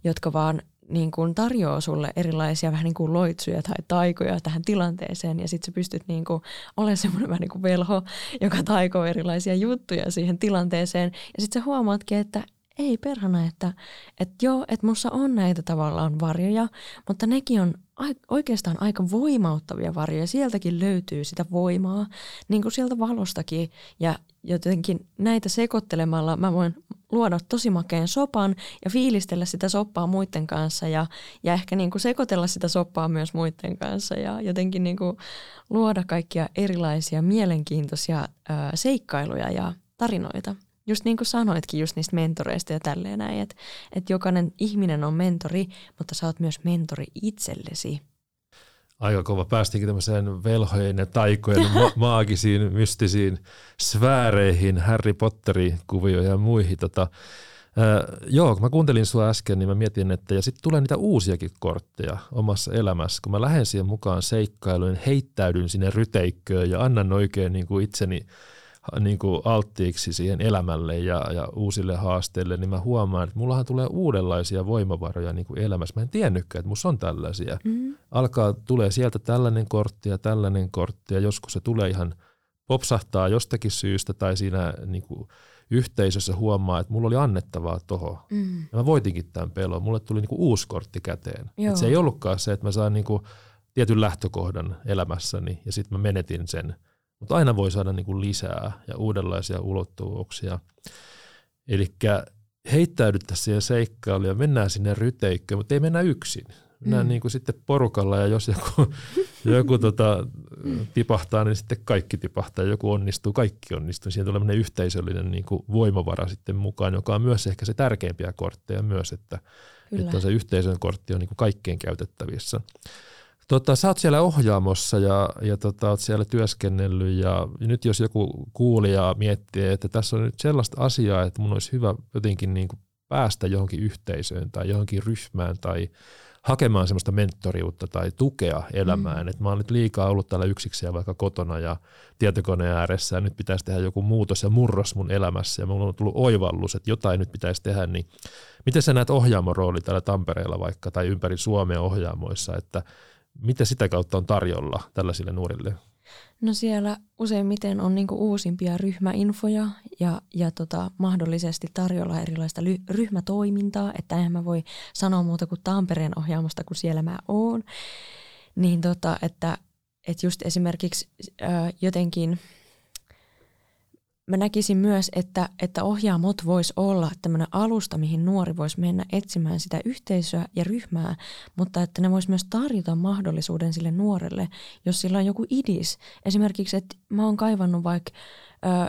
jotka vaan niin kuin tarjoaa sulle erilaisia vähän niin kuin loitsuja tai taikoja tähän tilanteeseen ja sitten sä pystyt niin kuin olemaan semmoinen vähän niin kuin velho, joka taikoo erilaisia juttuja siihen tilanteeseen ja sitten sä huomaatkin, että ei perhana, että, että joo, että mussa on näitä tavallaan varjoja, mutta nekin on oikeastaan aika voimauttavia varjoja. Sieltäkin löytyy sitä voimaa, niin kuin sieltä valostakin. Ja jotenkin näitä sekoittelemalla mä voin luoda tosi makeen sopan ja fiilistellä sitä soppaa muiden kanssa ja, ja ehkä niin kuin sekoitella sitä soppaa myös muiden kanssa ja jotenkin niin kuin luoda kaikkia erilaisia mielenkiintoisia ää, seikkailuja ja tarinoita just niin kuin sanoitkin just niistä mentoreista ja tälleen näin, että, että jokainen ihminen on mentori, mutta sä oot myös mentori itsellesi.
Aika kova. Päästiinkin tämmöiseen velhojen ja taikojen ma- maagisiin, mystisiin sfääreihin, Harry Potterin kuvioihin ja muihin. Tota, äh, joo, kun mä kuuntelin sua äsken, niin mä mietin, että ja sitten tulee niitä uusiakin kortteja omassa elämässä. Kun mä lähden siihen mukaan seikkailuun, heittäydyn sinne ryteikköön ja annan oikein niin kuin itseni – niin kuin alttiiksi siihen elämälle ja, ja uusille haasteille, niin mä huomaan, että mullahan tulee uudenlaisia voimavaroja niin kuin elämässä. Mä en tiennytkään, että musta on tällaisia. Mm. Alkaa, tulee sieltä tällainen kortti ja tällainen kortti ja joskus se tulee ihan popsahtaa jostakin syystä tai siinä niin kuin yhteisössä huomaa, että mulla oli annettavaa toho. Mm. Ja mä voitinkin tämän pelon. Mulle tuli niin kuin uusi kortti käteen. Et se ei ollutkaan se, että mä saan niin kuin tietyn lähtökohdan elämässäni ja sitten mä menetin sen – mutta aina voi saada niin kuin lisää ja uudenlaisia ulottuvuuksia. Eli heittäydyttäisiin siihen seikkailuun ja mennään sinne ryteikköön, mutta ei mennä yksin. Mennään mm. niin kuin sitten porukalla ja jos joku, joku tota, tipahtaa, niin sitten kaikki tipahtaa. Joku onnistuu, kaikki onnistuu. Siihen tulee yhteisöllinen niin kuin voimavara sitten mukaan, joka on myös ehkä se tärkeimpiä kortteja myös, että, että se yhteisön kortti on niin kuin kaikkien käytettävissä. Tota, sä oot siellä ohjaamossa ja, ja tota, oot siellä työskennellyt ja nyt jos joku kuulija miettii, että tässä on nyt sellaista asiaa, että mun olisi hyvä jotenkin niin kuin päästä johonkin yhteisöön tai johonkin ryhmään tai hakemaan semmoista mentoriutta tai tukea elämään. Mm. Että mä oon nyt liikaa ollut täällä yksiksiä vaikka kotona ja tietokoneen ääressä ja nyt pitäisi tehdä joku muutos ja murros mun elämässä ja mulla on tullut oivallus, että jotain nyt pitäisi tehdä, niin miten sä näet ohjaamon rooli täällä Tampereella vaikka tai ympäri Suomea ohjaamoissa, että mitä sitä kautta on tarjolla tällaisille nuorille?
No siellä useimmiten on niinku uusimpia ryhmäinfoja ja, ja tota, mahdollisesti tarjolla erilaista ly- ryhmätoimintaa, että en mä voi sanoa muuta kuin Tampereen ohjaamosta, kun siellä mä oon. Niin tota, että, että just esimerkiksi ää, jotenkin – mä näkisin myös, että, että ohjaamot voisi olla tämmöinen alusta, mihin nuori voisi mennä etsimään sitä yhteisöä ja ryhmää, mutta että ne voisi myös tarjota mahdollisuuden sille nuorelle, jos sillä on joku idis. Esimerkiksi, että mä oon kaivannut vaikka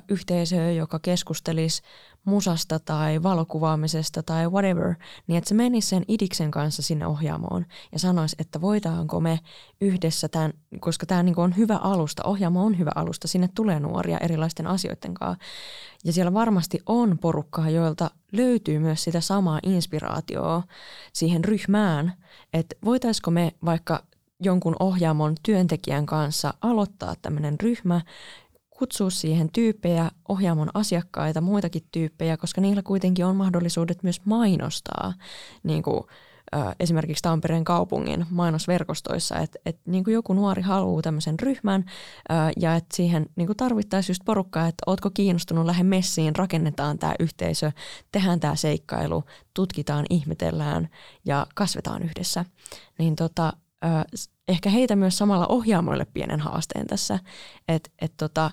yhteisöön, joka keskustelisi musasta tai valokuvaamisesta tai whatever, niin että se menisi sen idiksen kanssa sinne ohjaamoon ja sanoisi, että voidaanko me yhdessä tämän, koska tämä niinku on hyvä alusta, ohjaamo on hyvä alusta, sinne tulee nuoria erilaisten asioiden kanssa. Ja siellä varmasti on porukkaa, joilta löytyy myös sitä samaa inspiraatioa siihen ryhmään, että voitaisiko me vaikka jonkun ohjaamon työntekijän kanssa aloittaa tämmöinen ryhmä, kutsua siihen tyyppejä, ohjaamon asiakkaita, muitakin tyyppejä, koska niillä kuitenkin on mahdollisuudet myös mainostaa niin kuin, esimerkiksi Tampereen kaupungin mainosverkostoissa, että, että niin kuin joku nuori haluaa tämmöisen ryhmän ja että siihen niin kuin tarvittaisiin just porukkaa, että ootko kiinnostunut, lähde messiin, rakennetaan tämä yhteisö, tehdään tämä seikkailu, tutkitaan, ihmetellään ja kasvetaan yhdessä. Niin tota, ehkä heitä myös samalla ohjaamoille pienen haasteen tässä, että et tota,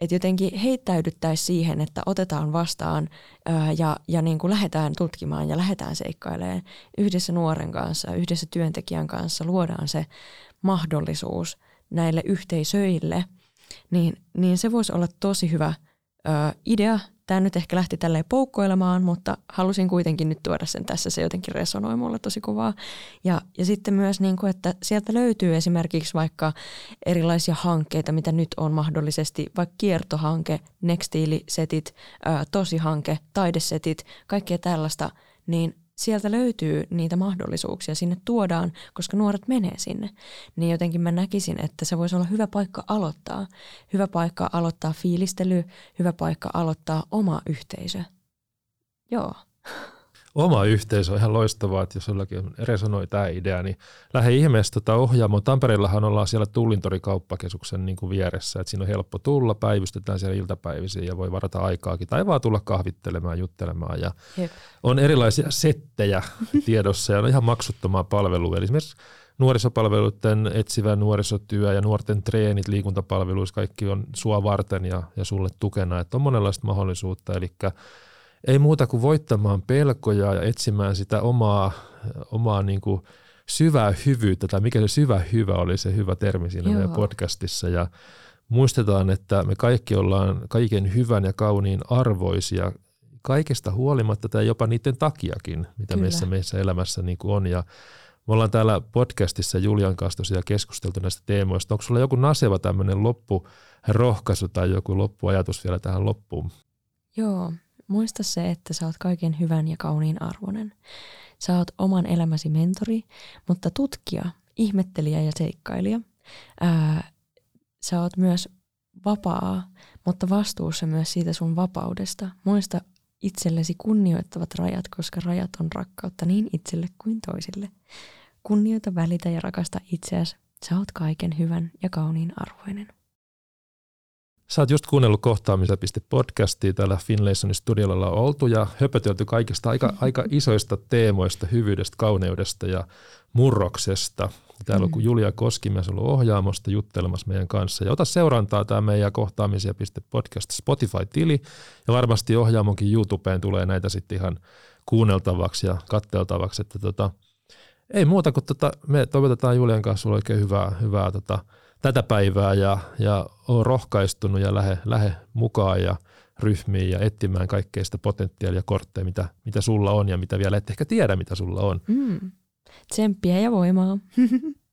et jotenkin heittäydyttäisiin siihen, että otetaan vastaan ää, ja, ja niin kuin lähdetään tutkimaan ja lähdetään seikkailemaan yhdessä nuoren kanssa, yhdessä työntekijän kanssa, luodaan se mahdollisuus näille yhteisöille, niin, niin se voisi olla tosi hyvä ää, idea Tämä nyt ehkä lähti tälleen poukkoilemaan, mutta halusin kuitenkin nyt tuoda sen tässä. Se jotenkin resonoi mulle tosi kovaa. Ja, ja sitten myös, niin kuin, että sieltä löytyy esimerkiksi vaikka erilaisia hankkeita, mitä nyt on mahdollisesti, vaikka kiertohanke, nextiilisetit, tosihanke, taidesetit, kaikkea tällaista, niin sieltä löytyy niitä mahdollisuuksia, sinne tuodaan, koska nuoret menee sinne. Niin jotenkin mä näkisin, että se voisi olla hyvä paikka aloittaa. Hyvä paikka aloittaa fiilistely, hyvä paikka aloittaa oma yhteisö. Joo
oma yhteisö on ihan loistavaa, että jos jollakin resonoi tämä idea, niin lähde ihmeessä tota ohjaamoon. Tampereellahan ollaan siellä Tullintori kauppakeskuksen niin kuin vieressä, että siinä on helppo tulla, päivystetään siellä iltapäivisiin ja voi varata aikaakin tai vaan tulla kahvittelemaan, juttelemaan ja Jep. on erilaisia settejä tiedossa ja on ihan maksuttomaa palvelua. Eli esimerkiksi nuorisopalveluiden etsivä nuorisotyö ja nuorten treenit liikuntapalveluissa, kaikki on sua varten ja, ja sulle tukena, että on monenlaista mahdollisuutta, eli ei muuta kuin voittamaan pelkoja ja etsimään sitä omaa, omaa niin kuin syvää hyvyyttä, tai mikä se syvä hyvä oli se hyvä termi siinä Joo. meidän podcastissa. Ja muistetaan, että me kaikki ollaan kaiken hyvän ja kauniin arvoisia kaikesta huolimatta tai jopa niiden takiakin, mitä meissä, meissä elämässä niin kuin on. Ja me ollaan täällä podcastissa Julian kanssa tosiaan keskusteltu näistä teemoista. Onko sulla joku naseva tämmöinen loppurohkaisu tai joku loppuajatus vielä tähän loppuun?
Joo, Muista se, että sä oot kaiken hyvän ja kauniin arvoinen. Sä oot oman elämäsi mentori, mutta tutkija, ihmettelijä ja seikkailija. Ää, sä oot myös vapaa, mutta vastuussa myös siitä sun vapaudesta. Muista itsellesi kunnioittavat rajat, koska rajat on rakkautta niin itselle kuin toisille. Kunnioita, välitä ja rakasta itseäsi. Sä oot kaiken hyvän ja kauniin arvoinen.
Sä oot just kuunnellut kohtaamisen.podcastia täällä Finlaysonin studiolla on oltu ja höpötelty kaikista aika, aika isoista teemoista, hyvyydestä, kauneudesta ja murroksesta. Täällä on mm. Julia Koskimies ollut ohjaamosta juttelemassa meidän kanssa. Ja ota seurantaa tämä meidän kohtaamisia.podcast Spotify-tili ja varmasti ohjaamonkin YouTubeen tulee näitä sitten ihan kuunneltavaksi ja katteltavaksi. Että tota, ei muuta kuin tota, me toivotetaan Julian kanssa oikein hyvää, hyvää tota, tätä päivää ja, ja on rohkaistunut ja lähde, lähde mukaan ja ryhmiin ja etsimään kaikkea sitä potentiaalia kortteja, mitä, mitä sulla on ja mitä vielä et ehkä tiedä, mitä sulla on.
Mm. Tsemppiä ja voimaa.